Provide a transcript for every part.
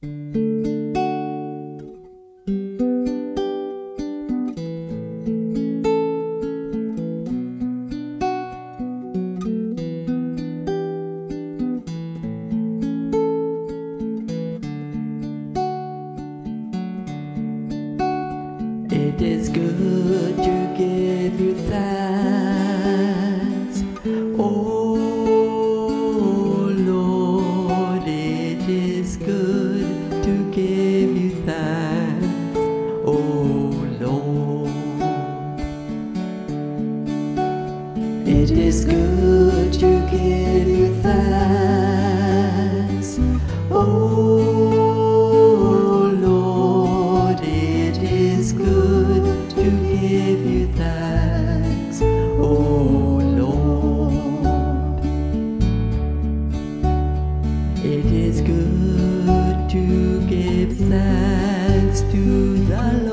It is good to give it is good to give you thanks. Oh Lord, it is good to give you thanks. Oh Lord, it is good to give thanks to the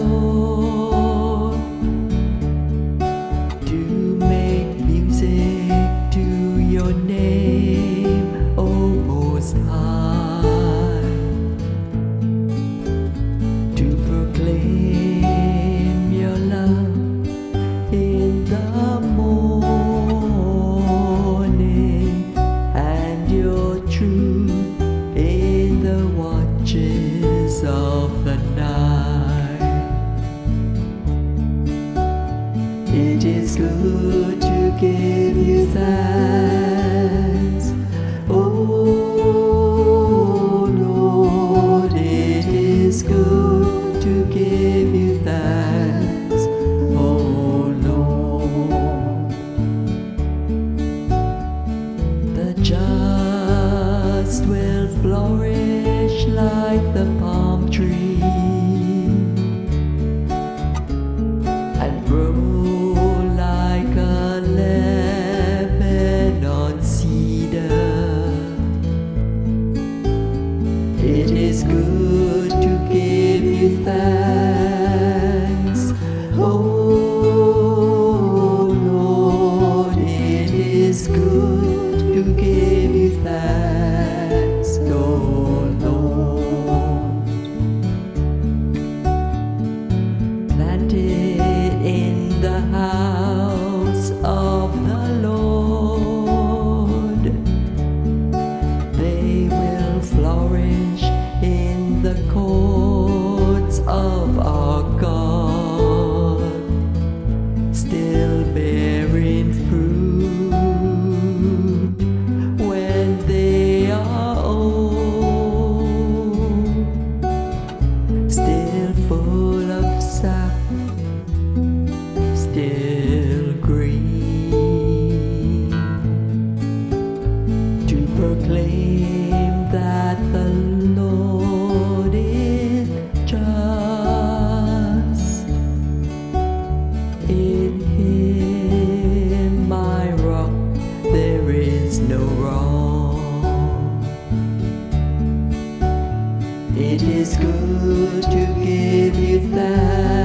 It is good to give you thanks. Oh Lord, it is good to give you thanks. Oh Lord, the just will flourish like the palm tree and grow It is good to give you thanks. Oh proclaim that the Lord is just. In Him, my rock, there is no wrong. It is good to give you thanks.